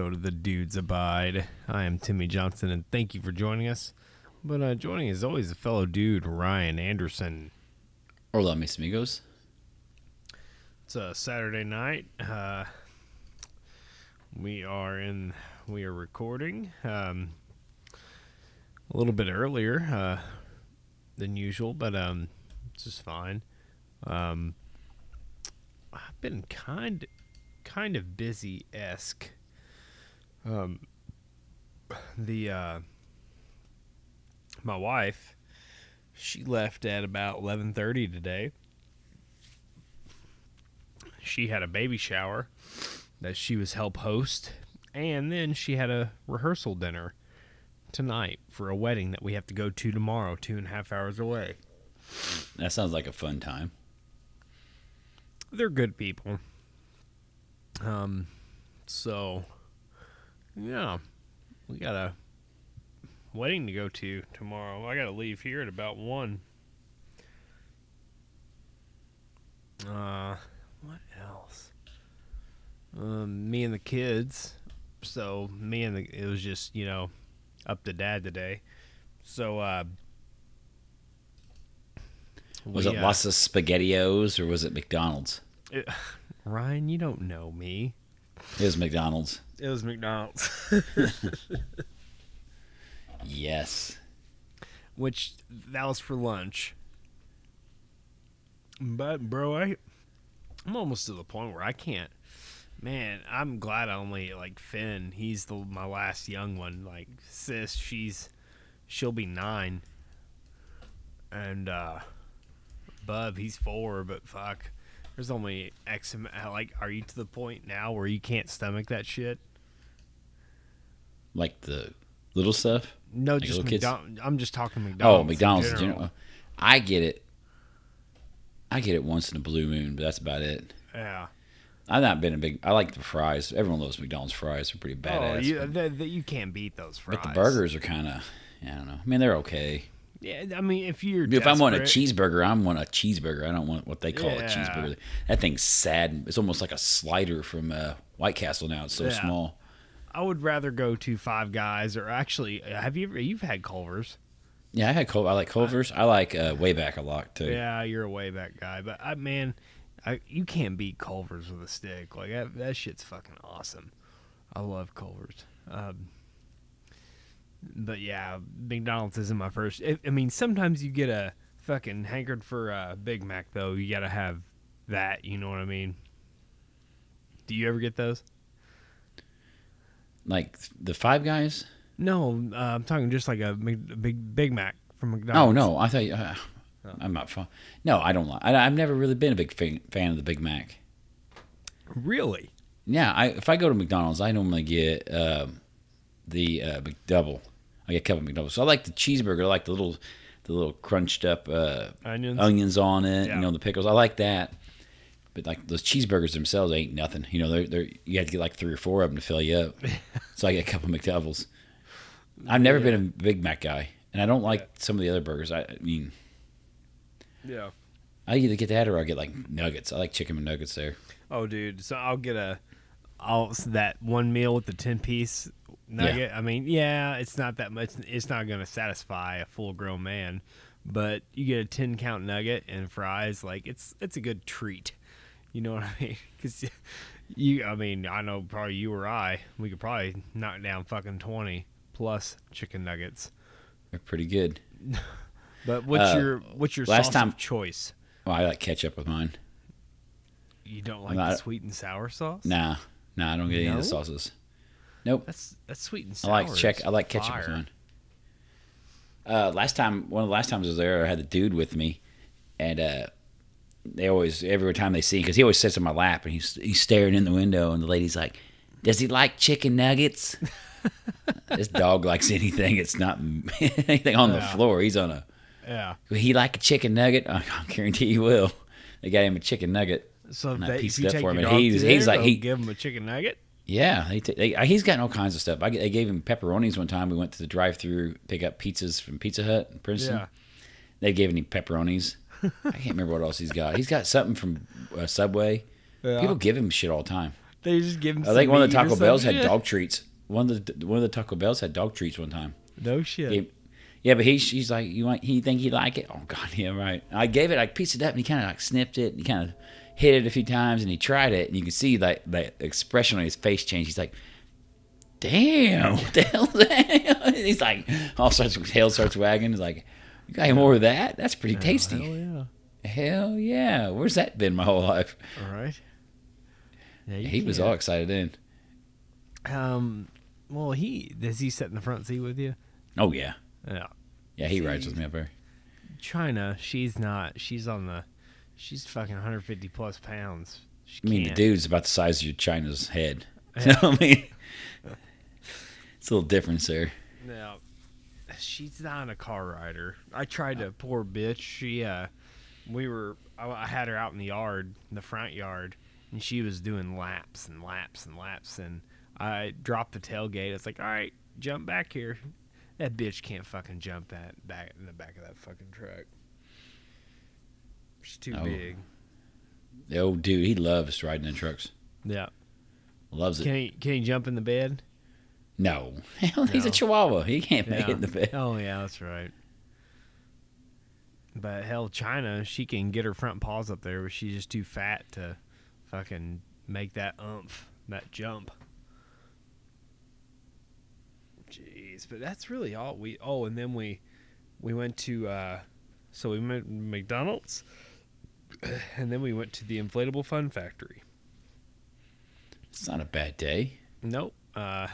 to episode of the Dudes Abide. I am Timmy Johnson, and thank you for joining us. But uh, joining as always a fellow dude, Ryan Anderson. Hola, mis amigos. It's a Saturday night. Uh, we are in. We are recording um, a little bit earlier uh, than usual, but um, it's just fine. Um, I've been kind kind of busy esque. Um, the uh, my wife, she left at about eleven thirty today. She had a baby shower that she was help host, and then she had a rehearsal dinner tonight for a wedding that we have to go to tomorrow, two and a half hours away. That sounds like a fun time. They're good people. Um, so yeah, we got a wedding to go to tomorrow. I got to leave here at about one. Uh, what else? Um, me and the kids. So me and the it was just you know up to dad today. So uh, Was we, it uh, lots of SpaghettiOs or was it McDonald's? it- Ryan, you don't know me. It was McDonald's. It was McDonald's. Yes. which that was for lunch. But bro, I I'm almost to the point where I can't. Man, I'm glad I only like Finn. He's the my last young one. Like sis, she's she'll be nine, and uh Bub, he's four. But fuck, there's only X amount. Like, are you to the point now where you can't stomach that shit? Like the little stuff? No, Like just? McDonald's. I'm just talking oh, McDonald's. Oh, McDonald's. in general. general. I get it. I get it once in a blue moon, but that's about it. Yeah. I've not been a big. I like the fries. Everyone loves McDonald's fries. They're pretty Oh, badass. you, but, the, the, you can't beat those fries. but the burgers are kind of. I don't know. I mean, they're okay. Yeah, I mean, if you're If I want a cheeseburger, I'm want a cheeseburger. I don't want what they call Yeah. a cheeseburger. That thing's sad. It's almost like a slider from uh, White Castle now. It's so Yeah. small. I would rather go to Five Guys or actually, have you ever? You've had Culver's. Yeah, I had Cul- I like Culver's. I like uh, Wayback a lot too. Yeah, you're a Wayback guy, but I man, I, you can't beat Culver's with a stick. Like that, that shit's fucking awesome. I love Culver's. Um, but yeah, McDonald's isn't my first. I, I mean, sometimes you get a fucking hankered for a Big Mac though. You gotta have that. You know what I mean? Do you ever get those? Like the Five Guys. No, uh, I'm talking just like a big Big Mac from McDonald's. Oh no, I thought. Uh, Oh. I'm not fun. No, I don't like. I, I've never really been a big fan, fan of the Big Mac. really? Yeah, I, if I go to McDonald's, I normally get um, the uh, McDouble. I get a couple McDoubles. So I like the cheeseburger. I like the little, the little crunched up uh, Onions. onions on it. Yeah. You know the pickles. I like that. But like those cheeseburgers themselves ain't nothing. You know they're, they're you have to get like three or four of them to fill you up. so I get a couple McDoubles. I've never been a Big Mac guy, and I don't like some of the other burgers. I, I mean, Yeah. I either get that or I get like nuggets. I like chicken and nuggets there. Oh, dude. So I'll get a, I'll that one meal with the ten piece nugget. I mean, yeah, it's not that much. It's not going to satisfy a full grown man, but you get a ten count nugget and fries. Like it's it's a good treat. You know what I mean? Because you, I mean, I know probably you or I, we could probably knock down fucking twenty plus chicken nuggets. They're pretty good. But what's Uh, your what's your last sauce time- of choice? Well, I like ketchup with mine. You don't like not- the sweet and sour sauce? Nah, nah, I don't get any of the sauces. Nope. That's that's sweet and I sour. like check. I like ketchup fire. mine. Uh, last time, one of the last times I was there, I had the dude with me, and uh, they always every time they see because he always sits in my lap and he's he's staring in the window, and the lady's like, "Does he like chicken nuggets?" this dog likes anything. It's not anything on the floor. He's on a. Yeah. Will he like a chicken nugget? I guarantee he will. They got him a chicken nugget. So they, if you take for him, your dog he's- to he's like- he- give him a chicken nugget. Yeah, they, t- they, uh, he's gotten all kinds of stuff. I, they gave him pepperonis one time. We went to the drive-through pick up pizzas from Pizza Hut in Princeton. Yeah. They gave him pepperonis. I can't remember what else he's got. He's got something from uh, Subway. Yeah. People give him shit all the time. they just give him. I think one of the Taco Bells had dog treats. One of the one of the Taco Bells had dog treats one time. No shit. Yeah, yeah, but he she's like, you want he think he like it? Oh god, yeah, right. I gave it, I pieced it up, and he kind of like sniffed it, and he kind of hit it a few times, and he tried it, and you can see like that expression on his face change. He's like, damn, what the hell? is that?" He's like, all starts tail starts wagging. He's like, you got any more of that? That's pretty tasty. Hell yeah. Hell yeah, where's that been my whole life? All right. Yeah, He was can't- all excited then. Um. Well, he does he sit in the front seat with you? Oh yeah, Yeah. yeah, he rides with me up there. China, she's not. She's on the. She's fucking 150 plus pounds. She I mean, the can't. dude's about the size of your China's head. Yeah. So, I mean, it's a little difference there. No, she's not a car rider. I tried to. Poor bitch. She. uh We were. I, I had her out in the yard, in the front yard, and she was doing laps and laps and laps. And I dropped the tailgate. It's like, all right, jump back here. That bitch can't fucking jump that back in the back of that fucking truck. She's too Oh. big. The old dude, he loves riding in trucks. Yeah. Loves it. Can he? Can he jump in the bed? no, hell, he's a Chihuahua. He can't make Yeah. it in the bed. Oh yeah, that's right. But hell, China, she can get her front paws up there, but she's just too fat to fucking make that umph, that jump. Jeez, but that's really all we. Oh, and then we we went to uh so we went to McDonald's, and then we went to the inflatable fun factory. It's not a bad day. Nope. Uh,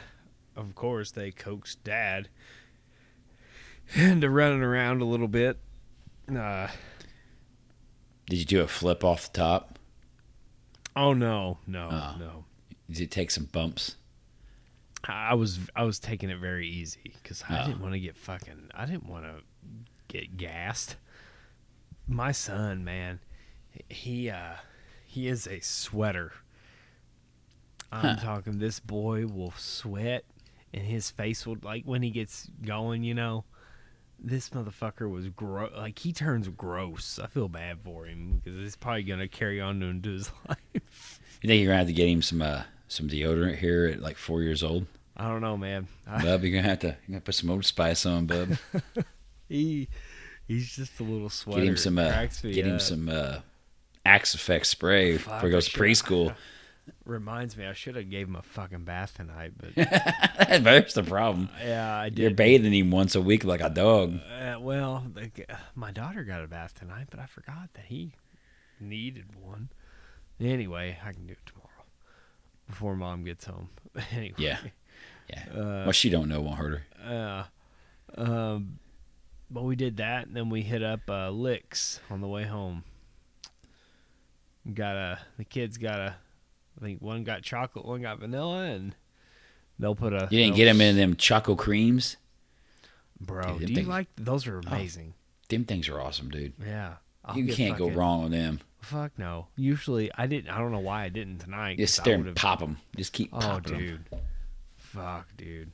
of course, they coaxed Dad into running around a little bit. Uh, Did you do a flip off the top? oh no, no, Oh. no. Did it take some bumps? I was I was taking it very easy because I Oh. didn't want to get fucking. I didn't want to get gassed. My son, man, he uh he is a sweater. I'm Huh. talking. This boy will sweat, and his face will like when he gets going. You know, this motherfucker was gross. Like he turns gross. I feel bad for him because it's probably gonna carry on into his life. You think you're gonna have to get him some uh, some deodorant here at like four years old? I don't know, man. I, Bub, you're gonna have to you're gonna put some old spice on, Bub. he he's just a little sweater. Get him some uh, Cracks me get him up. some uh, Axe Effect spray Fuck, he goes to preschool. Reminds me, I should have gave him a fucking bath tonight, but That's the problem. yeah, I did. You're bathing him once a week like a dog. Uh, well, like, uh, my daughter got a bath tonight, but I forgot that he needed one. Anyway, I can do it tomorrow before mom gets home. anyway, Yeah. Yeah. Uh, what she don't know won't hurt her. Uh, um, but we did that, and then we hit up uh, Licks on the way home. Got a the kids got a, I think one got chocolate, one got vanilla, and they'll put a. You didn't get them in them choco creams. bro. Dude, them do you things- like those? Are Oh, amazing. Them things are awesome, dude. yeah, I'll you can't go wrong with them. Fuck no. Usually I didn't. I don't know why I didn't tonight. Just stare and pop them. Just keep Oh, popping dude. Fuck, dude.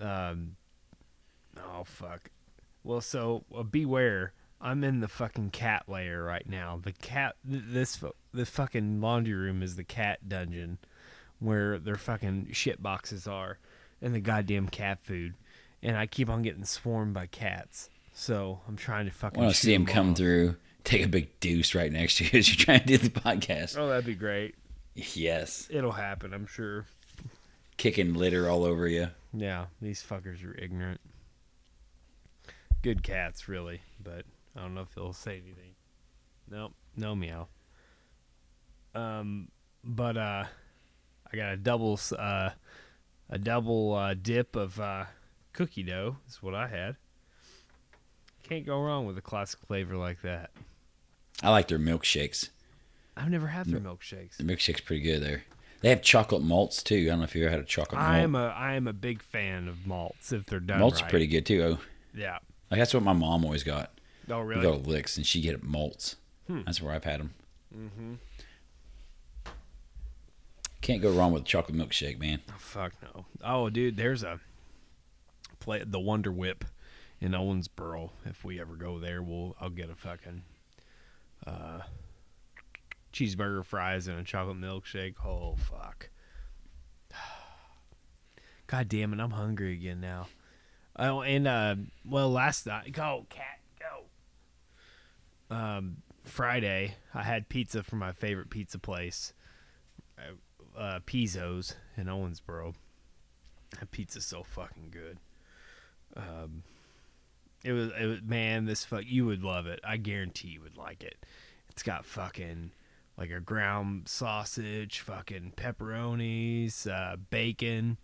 Um. Oh fuck. Well, so uh, beware. I'm in the fucking cat layer right now. The cat. Th- this the fucking laundry room is the cat dungeon, where their fucking shit boxes are, and the goddamn cat food. And I keep on getting swarmed by cats. So I'm trying to I fucking. want to see him come off. through, take a big deuce right next to you as you're trying to do the podcast. Oh, that'd be great. Yes. It'll happen, I'm sure. Kicking litter all over you. Yeah, these fuckers are ignorant. Good cats, really, but I don't know if they'll say anything. Nope, no meow. Um, but uh, I got a double, uh, a double uh, dip of uh, cookie dough. Is what I had. Can't go wrong with a classic flavor like that. I like their milkshakes. I've never had their milkshakes. The milkshake's pretty good there. They have chocolate malts too. I don't know if you ever had a chocolate I malt. am a I am a big fan of malts if they're done malts right. are pretty good too. Oh, Yeah. like that's what my mom always got. Oh We really? go to Licks and she get malts. Hmm. That's where I've had them. Mm-hmm. Can't go wrong with a chocolate milkshake, man. Oh, fuck no. Oh, dude, there's a play the Wonder Whip in Owensboro. If we ever go there, we'll I'll get a fucking uh cheeseburger, fries, and a chocolate milkshake. Oh fuck! God damn it, I'm hungry again now. Oh, and uh, well, last night, go cat, go. Um, Friday, I had pizza from my favorite pizza place, uh, Pizzo's in Owensboro. That pizza's so fucking good. Um, it was, it was man, this fuck, you would love it. I guarantee you would like it. It's got fucking like a ground sausage, fucking pepperonis, uh, bacon.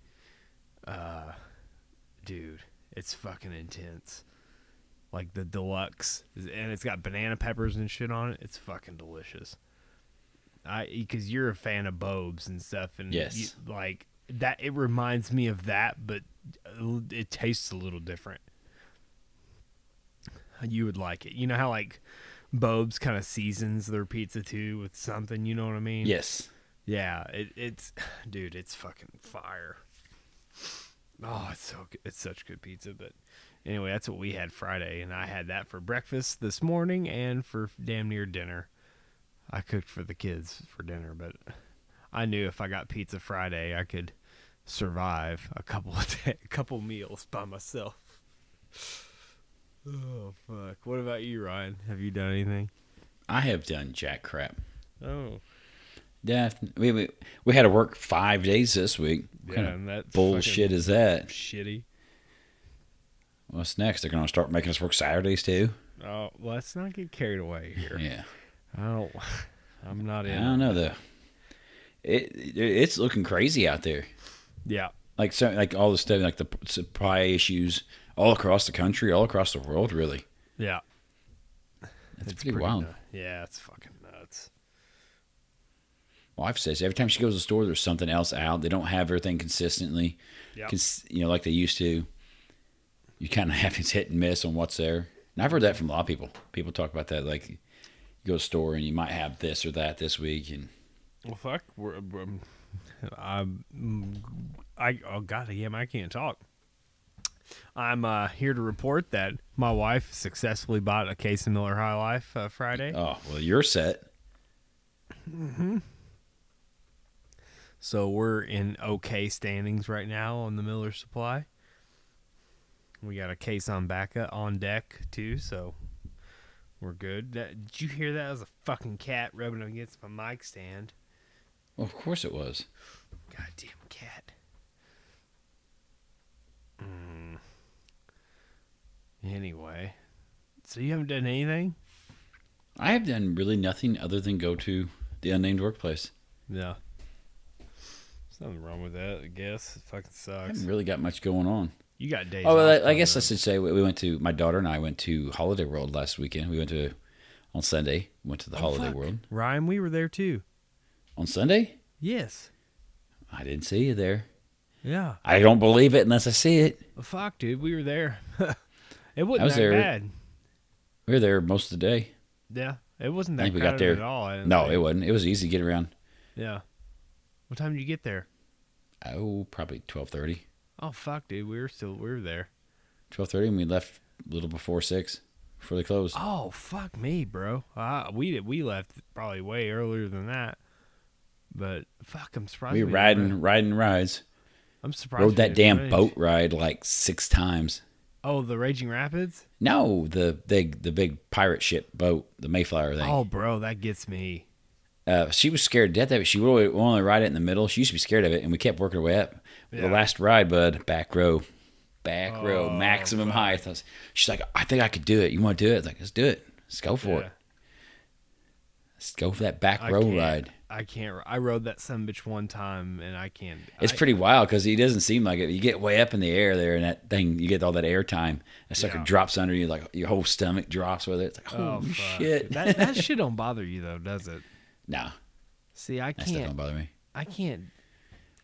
Uh, dude, it's fucking intense. Like the deluxe, and it's got banana peppers and shit on it. It's fucking delicious. I because you're a fan of Bob's and stuff, and Yes. you, like that. It reminds me of that, but uh, it tastes a little different. You would like it. You know how like Bob's kind of seasons their pizza too with something. You know what I mean? Yes. Yeah, it, it's, dude, it's fucking fire. Oh, it's so good. It's such good pizza. But anyway, that's what we had Friday, and I had that for breakfast this morning and for damn near dinner. I cooked for the kids for dinner, but I knew if I got pizza Friday, I could survive a couple of day, a couple meals by myself. Oh fuck! What about you, Ryan? Have you done anything? I have done jack crap. Oh, Yeah, we, we we had to work five days this week. What yeah, kind of bullshit is that? shitty. What's next? They're going to start making us work Saturdays too. Oh, let's not get carried away here. Yeah, I don't. I'm not in. I don't know though. It, it it's looking crazy out there. Yeah, Like so, like all the stuff, like the supply issues all across the country, all across the world. Really, yeah. it's, pretty, wild. nu- yeah, it's fucking nuts. Wife says every time she goes to the store, there's something else out. They don't have everything consistently, Yeah, cons- you know, like they used to. You kind of have this hit and miss on what's there. And I've heard that from a lot of people. People talk about that, like you go to store and you might have this or that this week, and well, fuck. We're, we're, I'm. I oh god damn! I can't talk. I'm uh, here to report that my wife successfully bought a case of Miller High Life uh, Friday. oh well, you're set. Hmm. So we're in okay standings right now on the Miller Supply. We got a case on back on deck too, so we're good. That, did you hear that? That was a fucking cat rubbing against my mic stand. Well, of course it was. Goddamn cat. Mm. Anyway, so you haven't done anything? I have done really nothing other than go to the unnamed workplace. No. There's nothing wrong with that. I guess it fucking I sucks. haven't really got much going on. You got days. Oh, well, I, I guess I should say we we went to my daughter and I went to Holiday World last weekend. We went to on Sunday. Went to the up. Holiday Oh, fuck. World Ryan, we were there too. on Sunday. Yes. I didn't see you there. Yeah. I don't believe it unless I see it. Well, fuck, dude, we were there. it wasn't I was that there. bad. We were there most of the day. Yeah, it wasn't that. I think we got there- at all. No, think. it wasn't. It was easy to get around. Yeah. What time did you get there? Oh, probably twelve thirty. Oh fuck, dude, we were still we were there. Twelve thirty, and we left a little before six before they closed. Oh fuck me, bro. Uh, we did we left probably way earlier than that. But fuck, I'm surprised. we were didn't riding, riding rides. I'm surprised. Rode that damn run boat ride like six times. Oh, the Raging Rapids. No, the big, the big pirate ship boat, the Mayflower thing. Oh, bro, that gets me. Uh, she was scared to death of it. She would only, only ride it in the middle. She used to be scared of it, and we kept working our way up. The last ride, bud, back row, back row, Oh, maximum fuck. height. Was- she's like, I think I could do it. You want to do it? I was like, let's do it. Let's go for Yeah. it. Let's go for that back I row ride. I can't. I rode that some bitch one time, and I can't. It's I- pretty wild because he doesn't seem like it. You get way up in the air there, and that thing, you get all that air time. That sucker Yeah. drops under you, like your whole stomach drops with it. It's like, Oh shit. that that shit don't bother you though, does it? No, See, I that stuff can't. don't bother me. I can't.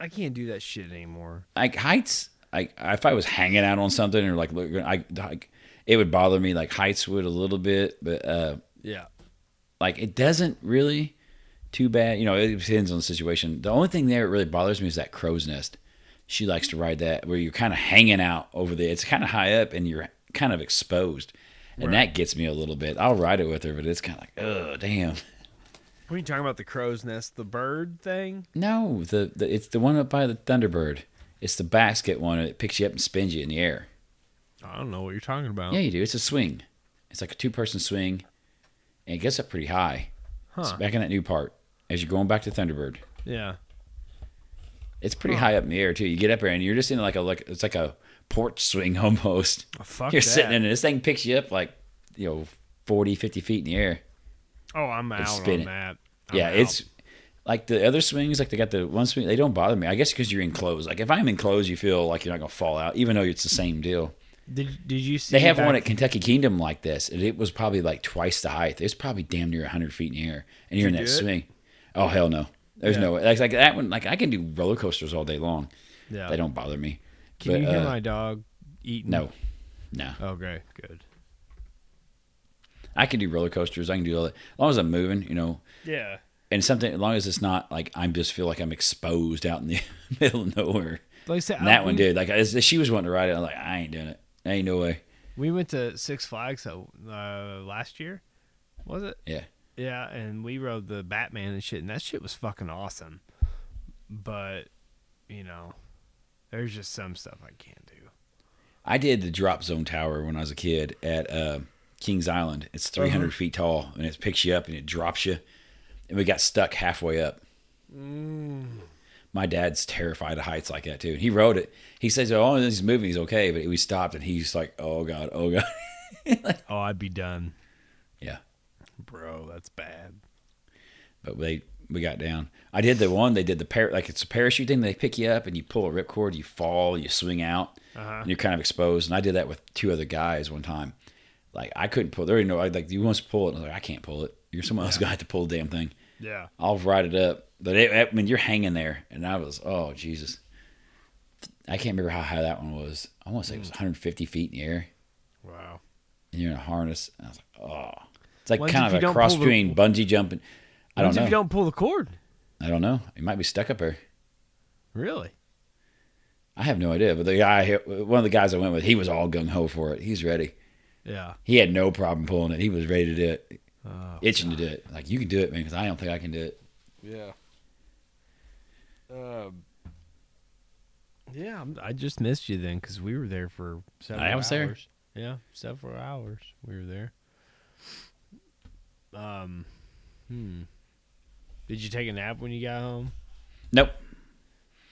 I can't do that shit anymore. like heights like if i was hanging out on something or like look i like it would bother me like heights would a little bit but uh Yeah. like it doesn't really too bad you know it depends on the situation the only thing there that really bothers me is that crow's nest she likes to ride that where you're kind of hanging out over there it's kind of high up and you're kind of exposed and Right. that gets me a little bit i'll ride it with her but it's kind of like oh damn What are you talking about? The crow's nest, the bird thing? No, the, the it's the one up by the Thunderbird. It's the basket one. It picks you up and spins you in the air. I don't know what you're talking about. Yeah, you do. It's a swing. It's like a two person swing, and it gets up pretty high. It's Huh. back in that new part as you're going back to Thunderbird. Yeah. It's pretty Huh. high up in the air too. You get up there and you're just in like a like it's like a porch swing almost. Oh, fuck you're that. sitting in it. This thing picks you up like you know 40, 50 feet in the air. Oh, I'm out spin on it. that. I'm yeah, out. it's like the other swings. Like they got the one swing. They don't bother me. I guess because you're enclosed. Like if I'm enclosed, you feel like you're not gonna fall out, even though it's the same deal. Did Did you see? They have one at Kentucky Kingdom like this, and it was probably like twice the height. It's probably damn near 100 feet in the air, and you're in you that do it? swing. Oh hell no! There's Yeah. no way. Like, like that one. Like I can do roller coasters all day long. Yeah. They don't bother me. Can But, you hear uh, my dog eating? No, no. Okay, good. I can do roller coasters. I can do all that as long as I'm moving. You know, Yeah. and something as long as it's not like I'm just feel like I'm exposed out in the middle of nowhere. Like I said, And that I- one we, did. Like as she was wanting to ride it, I'm like, I ain't doing it. Ain't no way. We went to Six Flags uh, uh, last year. Was it? Yeah. Yeah, and we rode the Batman and shit, and that shit was fucking awesome. But you know, there's just some stuff I can't do. I did the drop zone tower when I was a kid at uh, Kings Island. It's 300 feet tall, and it picks you up and it drops you. And we got stuck halfway up. My dad's terrified of heights like that too. He rode it. He says, "Oh, he's moving. He's okay." But we stopped, and he's like, "Oh god, oh god." Oh, I'd be done. Yeah. bro, that's bad. but they we got down. I did the one they did the par like it's a parachute thing. They pick you up and you pull a ripcord, you fall, you swing out, Uh-huh. and you're kind of exposed. And I did that with two other guys one time. Like I couldn't pull. There, you know, like you want to pull it. I was like, I can't pull it. You're someone else got to pull the damn thing. Yeah. I'll ride it up, but it, I mean, you're hanging there, and I was, oh Jesus, I can't remember how high that one was. I want to say it was mm. 150 feet in the air, Wow. and you're in a harness. And I was like, oh, it's like kind of a cross pull the- between bungee jumping. I don't know. if you don't pull the cord? I don't know. It might be stuck up there. Really? I have no idea. But the guy, one of the guys I went with, he was all gung ho for it. He's ready. Yeah. He had no problem pulling it. He was ready to do it, Oh, itching to do it. Like you can do it, man, because I don't think I can do it. Yeah. Um. Yeah, I'm, just missed you then because we were there for several I was there. hours. Yeah, several hours we were there. Um, hmm. Did you take a nap when you got home? Nope.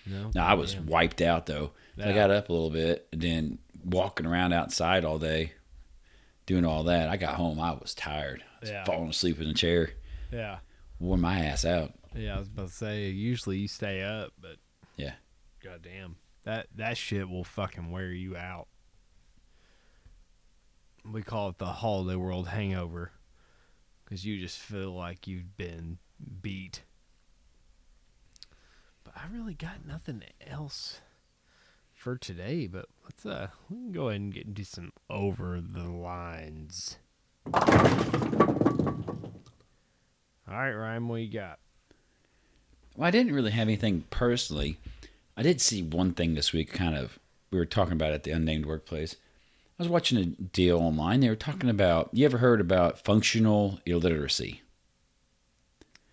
No. No, I was Damn. wiped out though. So I got up a little bit, and then walking around outside all day, doing all that. I got home. I was tired. I was Yeah. falling asleep in a chair, Yeah. wore my ass out. Yeah, I was about to say. Usually you stay up, but Yeah. goddamn, that that shit will fucking wear you out. We call it the holiday world hangover, because you just feel like you've been beat. But I really got nothing else for today. But let's uh, we can go ahead and get into some over the lines. All right, Ryan, what you got? Well, I didn't really have anything personally. I did see one thing this week. Kind of, we were talking about at the unnamed workplace. I was watching a deal online. They were talking about. You ever heard about functional illiteracy?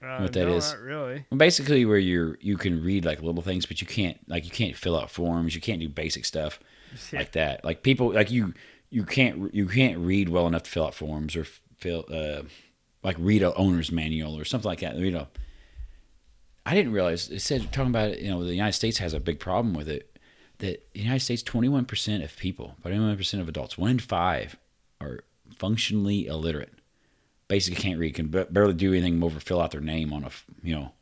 Uh, What that no, is? Really. Well, basically, where you're you can read like little things, but you can't like you can't fill out forms. You can't do basic stuff like that. Like people like you you can't you can't read well enough to fill out forms or fill uh like read a owner's manual or something like that. You know, I didn't realize it said talking about. You know, the United States has a big problem with it. That the United States, twenty one percent of people, twenty one percent of adults, one in five, are functionally illiterate. Basically, can't read, can barely do anything over fill out their name on a, you know.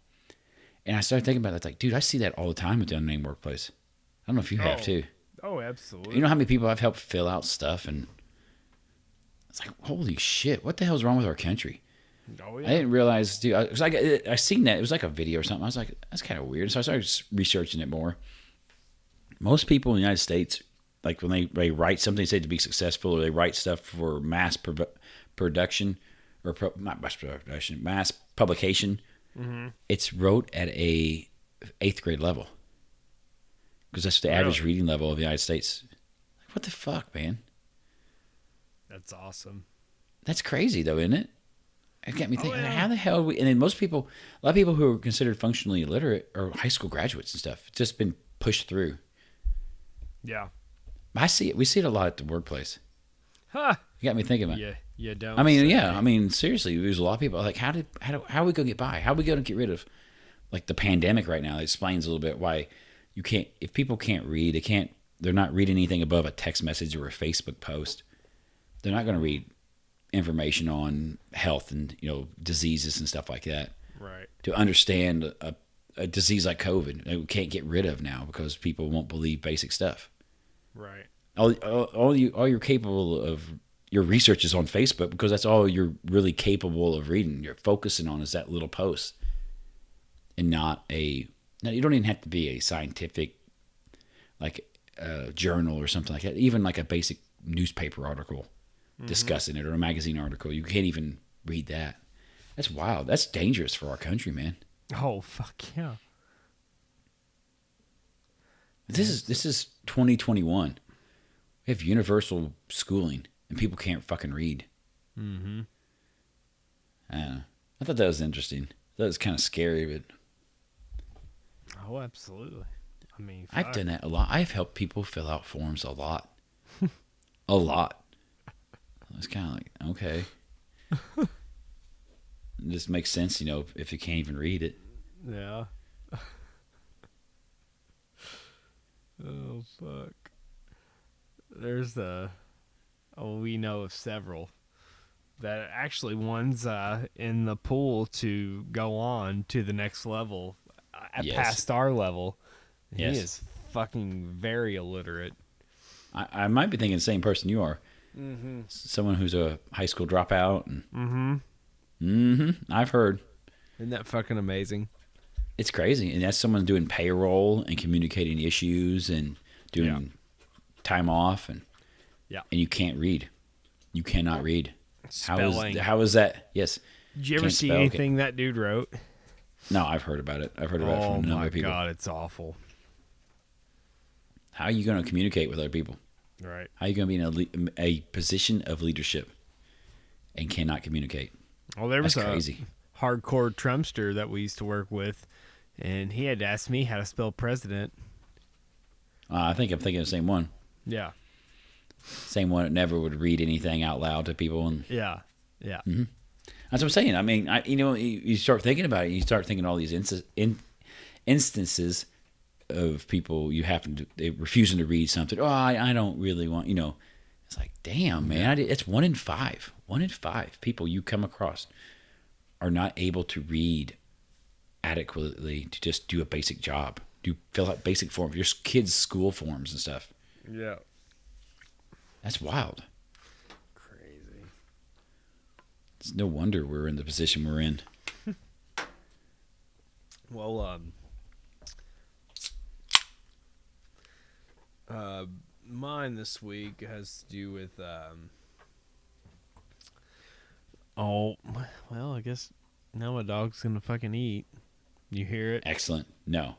And I started thinking about. It's like, dude, I see that all the time at the unnamed workplace. I don't know if you have Oh. too. Oh, absolutely. You know how many people I've helped fill out stuff, and it's like, holy shit, what the hell's wrong with our country? oh, yeah. I didn't realize, dude. I like, I, I seen that it was like a video or something. I was like, that's kind of weird. So I started researching it more. Most people in the United States, like when they, they write something, they say to be successful, or they write stuff for mass pro- production or pro- not mass production, mass publication. Mm-hmm. It's wrote at a eighth grade level because that's the average reading level of the United States. What the fuck, man? That's awesome. That's crazy, though, isn't it? It got me Oh, thinking, yeah. how the hell? We, and then most people, a lot of people who are considered functionally illiterate are high school graduates and stuff. It's just been pushed through. Yeah. I see it. We see it a lot at the workplace. Huh. You got me thinking about. it. Yeah. You don't. I mean, say. yeah. I mean, seriously, there's a lot of people like, how did how do, how are we gonna get by? How are we gonna get rid of like the pandemic right now? It explains a little bit why you can't. If people can't read, they can't. They're not reading anything above a text message or a Facebook post. They're not gonna read information on health and you know diseases and stuff like that Right. to understand a, a disease like COVID. that We can't get rid of now because people won't believe basic stuff. Right. all, all, all you all you're capable of your research is on Facebook because that's all you're really capable of reading. You're focusing on is that little post, and not a. Now you don't even have to be a scientific, like a journal or something like that. Even like a basic newspaper article mm-hmm. discussing it or a magazine article. You can't even read that. That's wild. That's dangerous for our country, man. Oh fuck yeah. This is this is 2021. We have universal schooling, and people can't fucking read. Mm-hmm. I don't know. I thought that was interesting. That was kind of scary, but Oh, absolutely. I mean, I've done that a lot. I've helped people fill out forms a lot, a lot. It's kind of like okay, this makes sense, you know, if you can't even read it. Yeah. oh fuck. There's uh oh we know of several that actually one's uh in the pool to go on to the next level uh, Yes. past our level. Yes. He is fucking very illiterate. I, I might be thinking the same person you are. Mm-hmm. Someone who's a high school dropout. And, Mm-hmm. mm-hmm. I've heard Isn't that fucking amazing? it's crazy, and that's someone doing payroll and communicating issues and doing Yeah. time off, and Yeah. and you can't read. You cannot read. How is Spelling. how is that? Yes. Did you ever see spell, anything that dude wrote? No, I've heard about it. I've heard about it Oh from a number my of people. god, it's awful. How are you going to communicate with other people? Right. How are you going to be in a, a position of leadership and cannot communicate? Well, there was That's a crazy. hardcore Trumpster that we used to work with, and he had to ask me how to spell president. Uh, I think I'm thinking the same one. Yeah, Same one that never would read anything out loud to people, and yeah, yeah. Mm-hmm. that's what I'm saying. I mean, I, you know, you, you start thinking about it, you start thinking all these inst- in, instances of people you happen to they refusing to read something. Oh, I, I don't really want. You know, it's like, damn, man, I did, it's one in five. One in five people you come across are not able to read adequately to just do a basic job, do fill out basic forms, your kids' school forms and stuff. Yeah. That's wild. Crazy. It's no wonder we're in the position we're in. Well, um, uh, mine this week has to do with um. Oh, well, I guess now my dog's gonna fucking eat. You hear it? Excellent. No,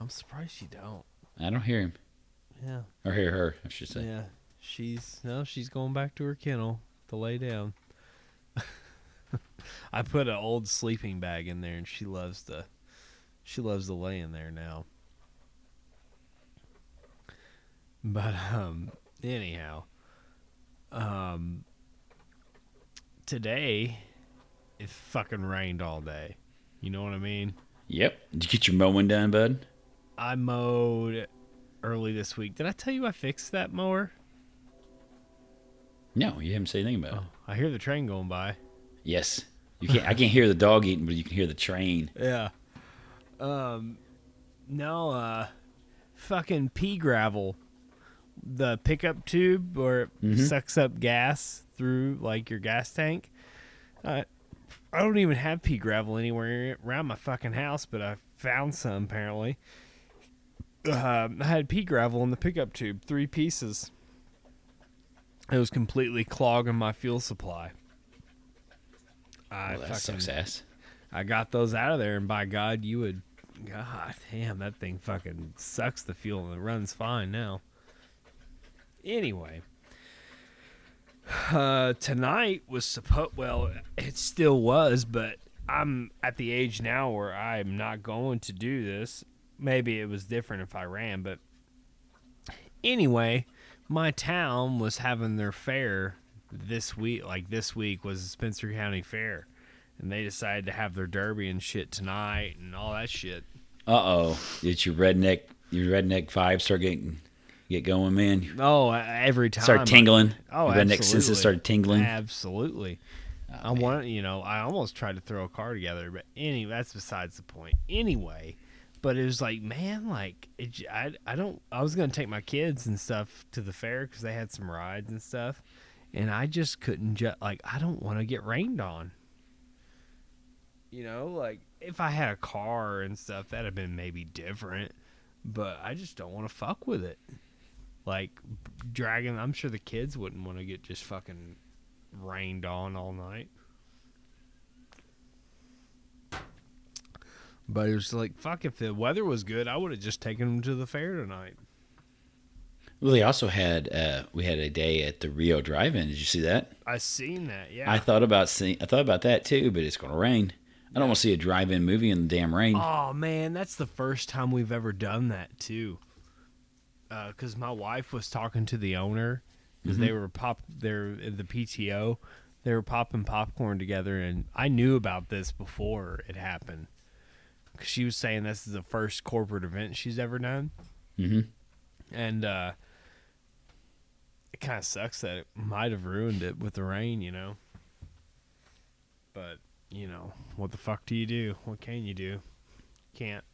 I'm surprised you don't. I don't hear him Yeah. or hear her. I should say. Yeah, she's no, she's going back to her kennel to lay down. I put an old sleeping bag in there, and she loves to, she loves to lay in there now. But um, anyhow, um, today it fucking rained all day. You know what I mean? Yep. Did you get your mowing done, bud? I mowed early this week. Did I tell you I fixed that mower? No, you haven't said anything about it. Oh, I hear the train going by. Yes. You can't. I can't hear the dog eating, but you can hear the train. Yeah. Um, no, uh, fucking pea gravel, the pickup tube where it Mhm. sucks up gas through like your gas tank. Uh, I don't even have pea gravel anywhere around my fucking house, but I found some apparently. Um, I had pea gravel in the pickup tube, three pieces. It was completely clogging my fuel supply. I Well, that fucking ass. I got those out of there, and by God, you would. God damn, that thing fucking sucks the fuel and it runs fine now. Anyway, Uh, tonight was supposed. Well, it still was, but I'm at the age now where I'm not going to do this. Maybe it was different if I ran, but anyway, my town was having their fair this week. Like this week was the Spencer County Fair, and they decided to have their derby and shit tonight and all that shit. Uh oh. Did your redneck your redneck vibe start getting get going, man? Oh, every time Start tingling. Oh, Your redneck absolutely. senses started tingling. Absolutely. I want you know I almost tried to throw a car together, but anyway, that's besides the point. Anyway, but it was like man, like it, I I don't I was gonna take my kids and stuff to the fair because they had some rides and stuff, and I just couldn't just like I don't want to get rained on. You know, like if I had a car and stuff, that'd have been maybe different, but I just don't want to fuck with it. Like dragging, I'm sure the kids wouldn't want to get just fucking rained on all night. But it was like, fuck, if the weather was good, I would have just taken them to the fair tonight. Well, they also had uh, we had a day at the Rio Drive-In. Did you see that? I seen that, yeah. I thought about seeing. I thought about that too, but it's going to rain. I don't want to see a drive-in movie in the damn rain. oh man, that's the first time we've ever done that too. Because my wife was talking to the owner because they were pop, they're in the PTO, they were popping popcorn together, and I knew about this before it happened. Because she was saying this is the first corporate event she's ever done. hmm and uh it kind of sucks that it might have ruined it with the rain you know? But you know what the fuck do you do? What can you do? Can't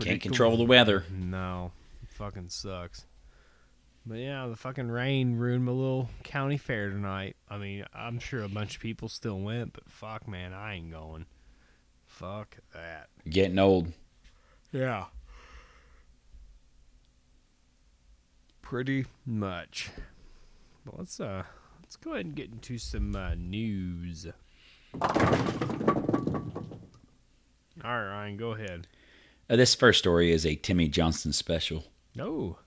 Can't control the weather. no fucking sucks. But yeah the fucking rain ruined my little county fair tonight. I mean i'm sure a bunch of people still went but fuck man i ain't going fuck that Getting old. yeah. Pretty much. But let's uh let's go ahead and get into some uh, news. All right, Ryan, go ahead. Uh, this first story is a Timmy Johnson special. Oh,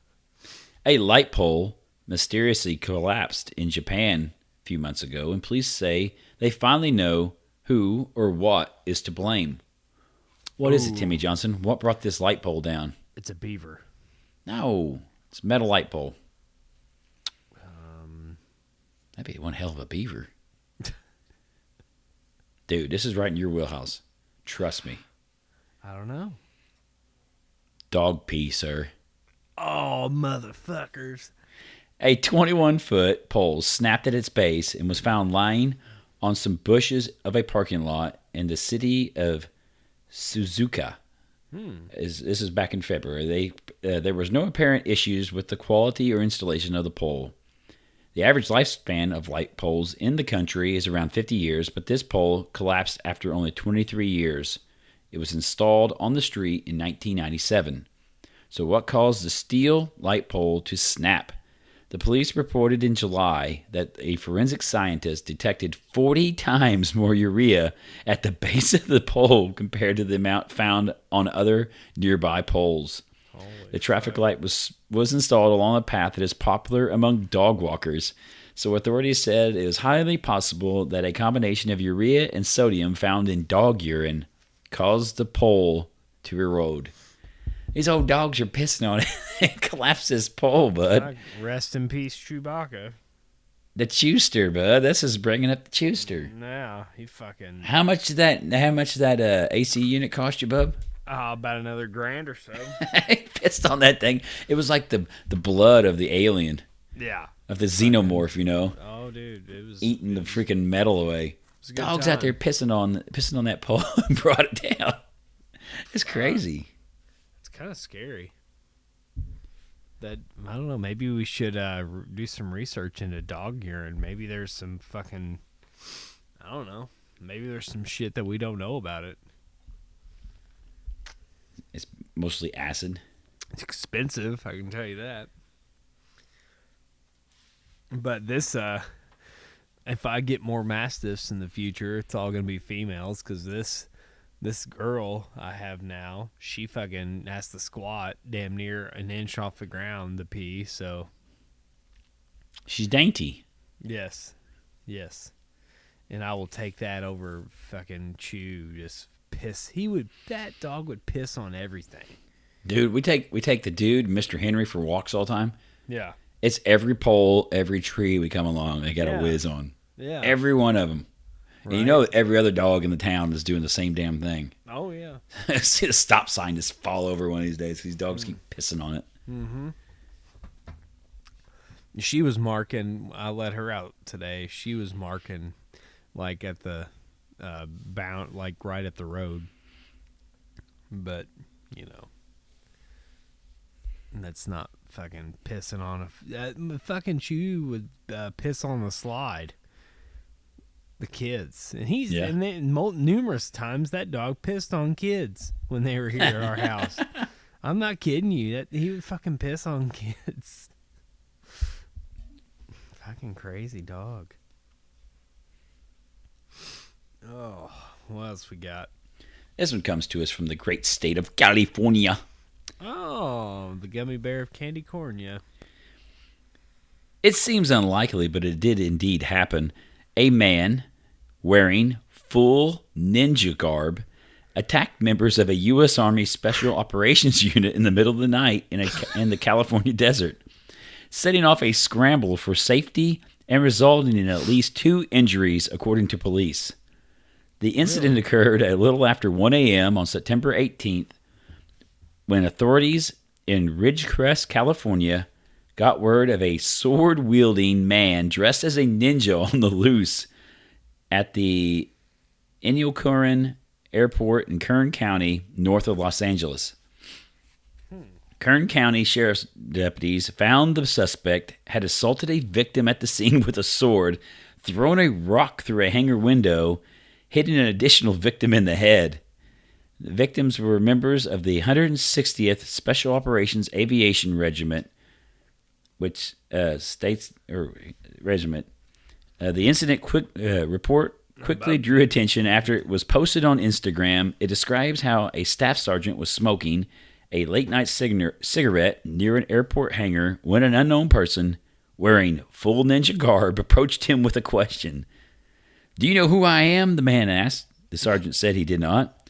A light pole mysteriously collapsed in Japan a few months ago, and police say they finally know who or what is to blame. What is it, Timmy Johnson? What brought this light pole down? it's a beaver. No, it's a metal light pole. Um, That'd be one hell of a beaver. Dude, this is right in your wheelhouse. Trust me. I don't know. Dog pee, sir. Oh, motherfuckers. A 21 foot pole snapped at its base and was found lying on some bushes of a parking lot in the city of Suzuka. Is this is back in February? They uh, there was no apparent issues with the quality or installation of the pole. The average lifespan of light poles in the country is around 50 years, but this pole collapsed after only 23 years. It was installed on the street in 1997. So, what caused the steel light pole to snap? The police reported in July that a forensic scientist detected 40 times more urea at the base of the pole compared to the amount found on other nearby poles. The traffic light was was installed along a path that is popular among dog walkers. So authorities said it was highly possible that a combination of urea and sodium found in dog urine caused the pole to erode. These old dogs are pissing on it and collapse this pole, bud. Rest in peace, Chewbacca. The Chewster, bud. This is bringing up the Chewster. Now he fucking How much did that? How much did that uh, AC unit cost you, bub? uh, about another grand or so. I pissed on that thing. It was like the the blood of the alien, yeah. of the xenomorph, you know, Oh, dude, it was eating the it was- freaking metal away. it was a good Dogs out there pissing on pissing on that pole and brought it down. It's crazy. It's kind of scary. That I don't know. Maybe we should uh, r- do some research into dog urine. Maybe there's some fucking. I don't know. Maybe there's some shit that we don't know about it. It's mostly acid. It's expensive, I can tell you that. But this, uh, if I get more mastiffs in the future, it's all gonna be females because this, this girl I have now, she fucking has to squat damn near an inch off the ground to pee. So She's dainty. Yes. Yes. And I will take that over fucking Chew. Just piss. He would. That dog would piss on everything. Dude, we take we take the dude, Mr. Henry, for walks all the time. Yeah. It's every pole, every tree we come along, they got Yeah. a whiz on. Yeah. Every one of them. And you know, every other dog in the town is doing the same damn thing. oh yeah. See the stop sign just fall over one of these days. These dogs Mm. keep pissing on it. She was marking. I let her out today. She was marking, like at the uh, bound, like right at the road. But you know, that's not fucking pissing on a Uh, fucking Chew would uh, piss on the slide. The kids, and he's Yeah. and then numerous times that dog pissed on kids when they were here at our house. I'm not kidding you. That he would fucking piss on kids. Fucking crazy dog. Oh, what else we got? This one comes to us from the great state of California. Oh, the gummy bear of candy corn, yeah. It seems unlikely, but it did indeed happen. A man wearing full ninja garb attacked members of a U.S. Army Special Operations Unit in the middle of the night in, a, in the California desert, setting off a scramble for safety and resulting in at least two injuries, according to police. The incident occurred a little after 1 a.m. on September 18th when authorities in Ridgecrest, California, got word of a sword wielding man dressed as a ninja on the loose at the Inyokern Airport in Kern County, north of Los Angeles. Hmm. Kern County Sheriff's deputies found the suspect had assaulted a victim at the scene with a sword, thrown a rock through a hangar window, hitting an additional victim in the head. The victims were members of the 160th Special Operations Aviation Regiment, which uh, states or regiment. Uh, the incident quick uh, report quickly drew attention after it was posted on Instagram. It describes how a staff sergeant was smoking a late night cigar- cigarette near an airport hangar when an unknown person wearing full ninja garb approached him with a question. Do you know who I am? The man asked. The sergeant said he did not.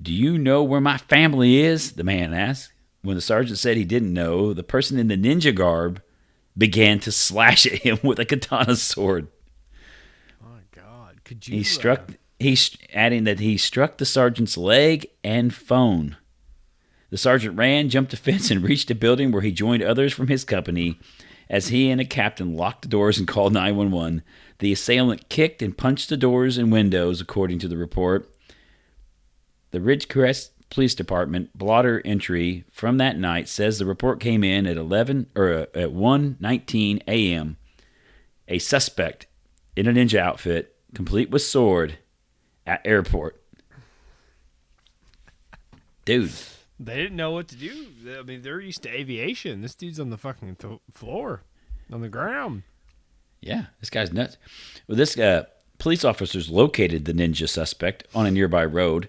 Do you know where my family is? The man asked. When the sergeant said he didn't know, the person in the ninja garb began to slash at him with a katana sword. Oh my God, could you? He uh, struck, he adding that he struck the sergeant's leg and phone. The sergeant ran, jumped a fence, and reached a building where he joined others from his company. As he and a captain locked the doors and called 911, the assailant kicked and punched the doors and windows, according to the report. The Ridgecrest Police Department blotter entry from that night says the report came in at 11 or uh, at 1:19 a.m. A suspect in a ninja outfit, complete with sword, at airport. Dude, They didn't know what to do. I mean, they're used to aviation. This dude's on the fucking th- floor, on the ground. yeah, this guy's nuts. Well, this uh, police officers located the ninja suspect on a nearby road,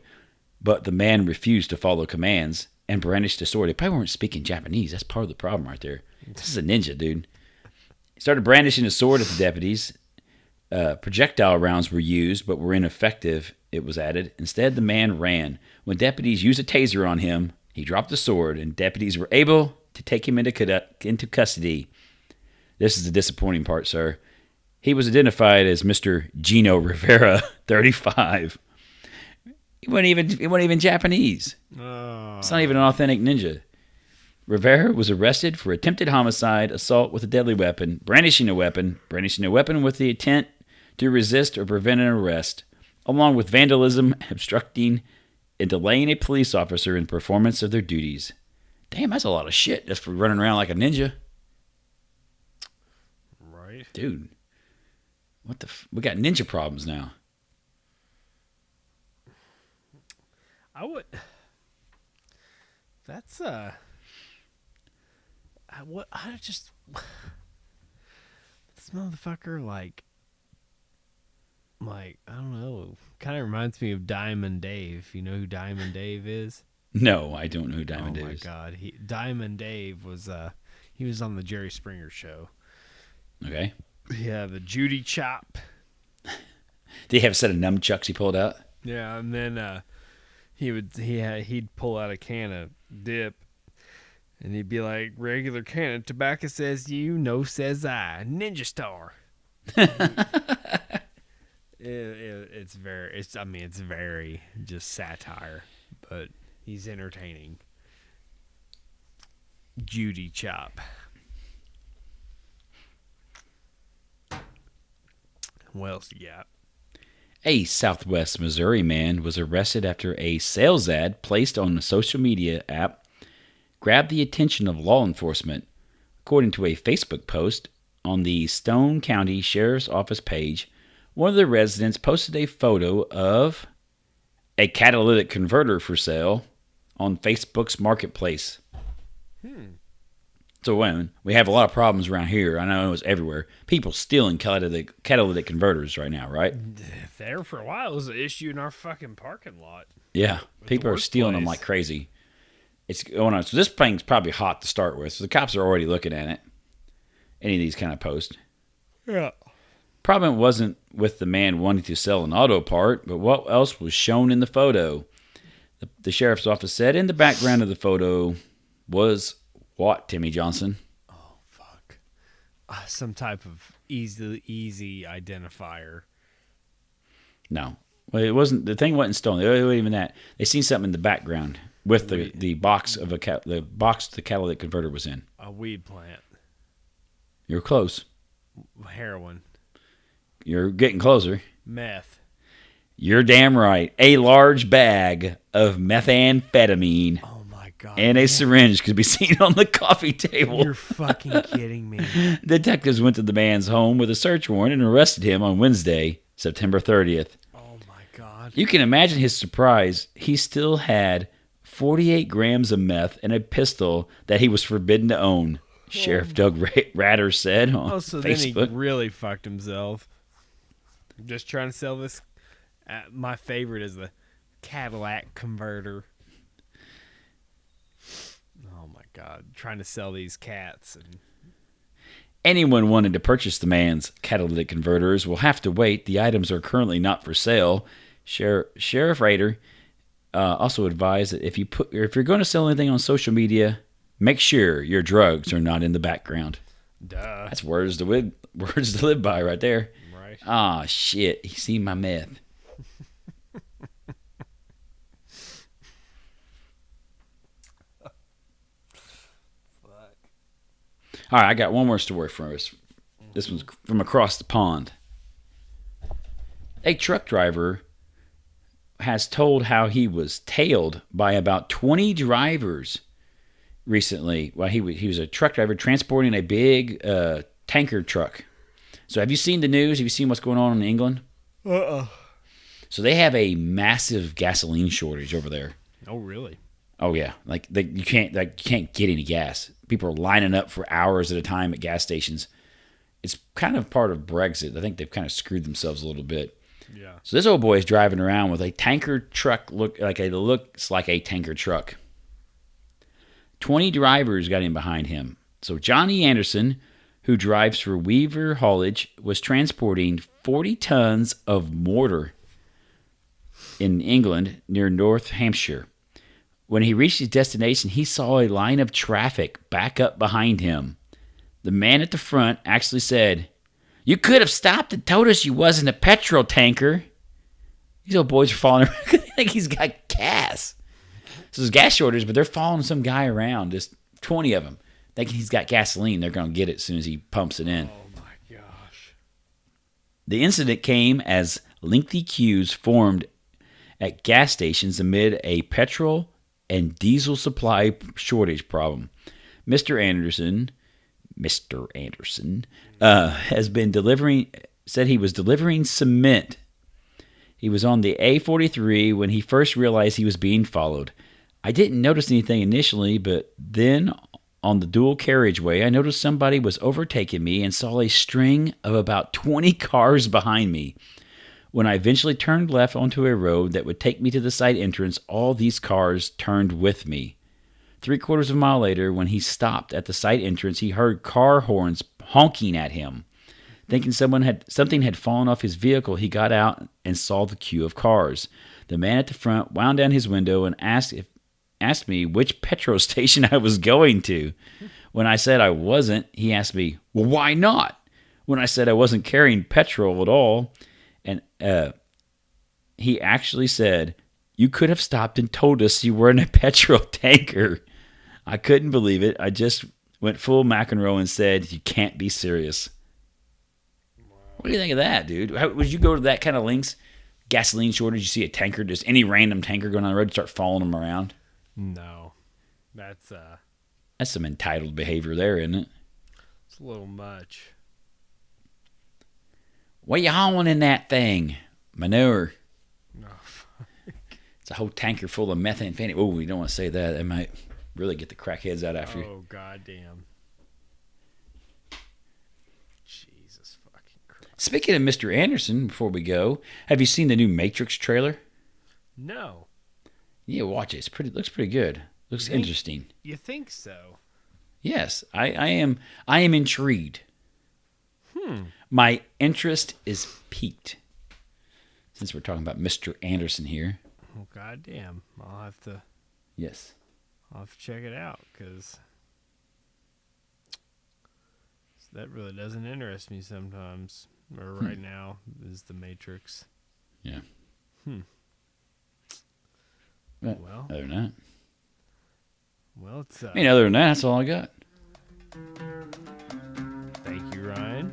but the man refused to follow commands and brandished a sword. They probably weren't speaking Japanese. That's part of the problem right there. This is a ninja, dude. He started brandishing a sword at the deputies. Uh, projectile rounds were used, but were ineffective, it was added. Instead, the man ran. When deputies used a taser on him, he dropped the sword, and deputies were able to take him into, into custody. This is the disappointing part, sir. He was identified as Mr. Gino Rivera, 35. He wasn't even, he wasn't even Japanese. Oh, It's not even an authentic ninja. Rivera was arrested for attempted homicide, assault with a deadly weapon, brandishing a weapon, brandishing a weapon with the intent to resist or prevent an arrest, along with vandalism, obstructing, and delaying a police officer in performance of their duties. Damn, that's a lot of shit just for running around like a ninja. right. Dude, what the? F- we got ninja problems now. I would. That's uh. I what I just. This motherfucker like. Like I don't know. Kind of reminds me of Diamond Dave. You know who Diamond Dave is? No, I don't know who Diamond oh Dave Oh my is. god, he Diamond Dave was uh he was on the Jerry Springer show. Okay. Yeah, the Judy chop. Did he have a set of nunchucks he pulled out? Yeah, and then uh, he would he had, he'd pull out a can of dip, and he'd be like, "Regular can of tobacco says you, no says I, Ninja Star." it, it, it's very, it's I mean, it's very just satire, but he's entertaining. Judy Chop. What else you got? A Southwest Missouri man was arrested after a sales ad placed on a social media app grabbed the attention of law enforcement. According to a Facebook post on the Stone County Sheriff's Office page, one of the residents posted a photo of a catalytic converter for sale on Facebook's marketplace. Hmm. So when we have a lot of problems around here, I know it's everywhere. People stealing catalytic catalytic converters right now, right? There for a while it was an issue in our fucking parking lot. Yeah, people are stealing them like crazy. It's going on. So this thing's probably hot to start with. So the cops are already looking at it. Any of these kind of posts. Yeah. Problem wasn't with the man wanting to sell an auto part, but what else was shown in the photo? The, the sheriff's office said in the background of the photo was what, Timmy Johnson? Oh fuck. Uh, some type of easy easy identifier. No. Well, it wasn't. The thing wasn't stolen. It wasn't even that. They seen something in the background with the, the box of a ca- the box the catalytic converter was in. A weed plant. You're close. Heroin. You're getting closer. Meth. You're damn right. A large bag of methamphetamine Oh god. and a syringe could be seen on the coffee table. You're fucking kidding me. Detectives went to the man's home with a search warrant and arrested him on Wednesday, September 30th. Oh my god. You can imagine his surprise. He still had 48 grams of meth and a pistol that he was forbidden to own. Sheriff Doug Ra- Rader said on Oh, so then he really fucked himself. Just trying to sell this. Uh, my favorite is the Cadillac converter. Oh my god! Trying to sell these cats and Anyone wanting to purchase the man's catalytic converters will have to wait. The items are currently not for sale. Sheriff, Sheriff Rader uh, also advised that if you put if you're going to sell anything on social media, make sure your drugs are not in the background. duh. That's words to live, words to live by right there. Right. Ah shit, he seen my meth. All right, I got one more story for us. This one's from across the pond. A truck driver has told how he was tailed by about 20 drivers recently. Well, he was, he was a truck driver transporting a big uh, tanker truck. So, have you seen the news? Have you seen what's going on in England? Uh oh. So, they have a massive gasoline shortage over there. Oh really? Oh yeah, like they, you can't like you can't get any gas. People are lining up for hours at a time at gas stations. It's kind of part of Brexit. I think they've kind of screwed themselves a little bit. Yeah. So this old boy is driving around with a tanker truck look like it looks like a tanker truck. Twenty drivers got in behind him. So Johnny Anderson, who drives for Weaver Haulage, was transporting forty tons of mortar in England near North Hampshire. When he reached his destination, he saw a line of traffic back up behind him. The man at the front actually said, You could have stopped and told us you wasn't a petrol tanker. These old boys are following around they think he's got gas. So there's gas shortage, but they're following some guy around, just 20 of them, thinking he's got gasoline. They're going to get it as soon as he pumps it in. Oh my gosh. The incident came as lengthy queues formed at gas stations amid a petrol and diesel supply shortage problem. Mr. Anderson, Mr. Anderson, uh, has been delivering, said he was delivering cement. He was on the A43 when he first realized he was being followed. I didn't notice anything initially, but then on the dual carriageway, I noticed somebody was overtaking me and saw a string of about 20 cars behind me. When I eventually turned left onto a road that would take me to the side entrance, all these cars turned with me. Three quarters of a mile later, when he stopped at the side entrance, he heard car horns honking at him. Thinking someone had something had fallen off his vehicle, he got out and saw the queue of cars. The man at the front wound down his window and asked if asked me which petrol station I was going to. When I said I wasn't, he asked me, "Well, why not?" When I said I wasn't carrying petrol at all, and uh, he actually said, "You could have stopped and told us you were in a petrol tanker." I couldn't believe it. I just went full McEnroe and Row and said, "You can't be serious." What do you think of that, dude? How, would you go to that kind of links? Gasoline shortage, you see a tanker, just any random tanker going on the road, start following them around. No, that's uh, That's some entitled behavior there, isn't it? it's a little much. What you hauling in that thing? Manure. No, It's a whole tanker full of methamphetamine. Oh, we don't want to say that. It might really get the crackheads out after you. oh goddamn. Jesus fucking Christ. Speaking of Mr. Anderson, before we go, have you seen the new Matrix trailer? No, Yeah, watch it. It's pretty. Looks pretty good. Looks You think- interesting. you think so? Yes, I, I am. I am intrigued. Hmm. My interest is piqued. Since we're talking about Mr. Anderson here. Well, goddamn. I'll have to. Yes. I'll have to check it out because that really doesn't interest me sometimes. Or right now is the Matrix. Yeah. Hmm. But Well, other than that, well, it's. Uh, I mean, other than that, that's all I got. Ryan.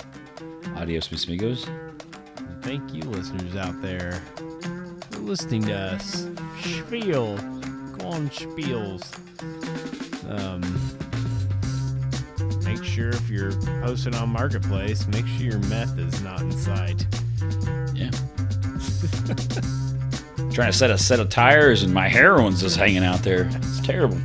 Adios, mis amigos. And thank you, listeners out there, for listening to us. Spiel. Go on, spiels. Um, make sure if you're posting on Marketplace, make sure your meth is not in sight. Yeah. Trying to set a set of tires, and my heroin's just hanging out there. It's terrible.